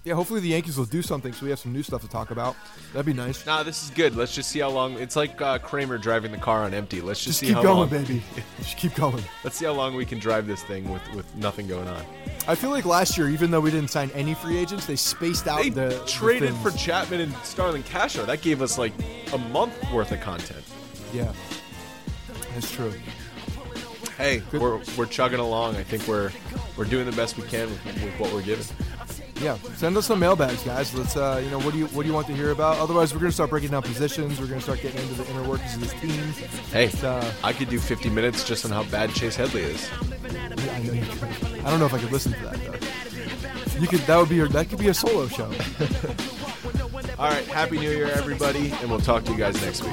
B: Yeah, hopefully the Yankees will do something, so we have some new stuff to talk about. That'd be nice.
A: Nah, this is good. Let's just see how long. It's like uh, Kramer driving the car on empty. Let's just,
B: Just
A: see
B: keep
A: how
B: going,
A: long.
B: baby. Just keep going.
A: Let's see how long we can drive this thing with with nothing going on.
B: I feel like last year, even though we didn't sign any free agents, they spaced out
A: They
B: the the
A: traded
B: things.
A: for Chapman and Starlin Castro. That gave us like a month worth of content.
B: Yeah, that's true.
A: Hey, we're, we're chugging along. I think we're we're doing the best we can with, with what we're given.
B: Yeah, send us some mailbags, guys. Let's, uh, you know, what do you what do you want to hear about? Otherwise, we're gonna start breaking down positions. We're gonna start getting into the inner workings of this team.
A: Hey,
B: It's, uh,
A: I could do 50 minutes just on how bad Chase Headley is.
B: Yeah, I know you could. I don't know if I could listen to that though. You could. That would be. A, that could be a solo show.
A: All right, happy New Year, everybody, and we'll talk to you guys next week.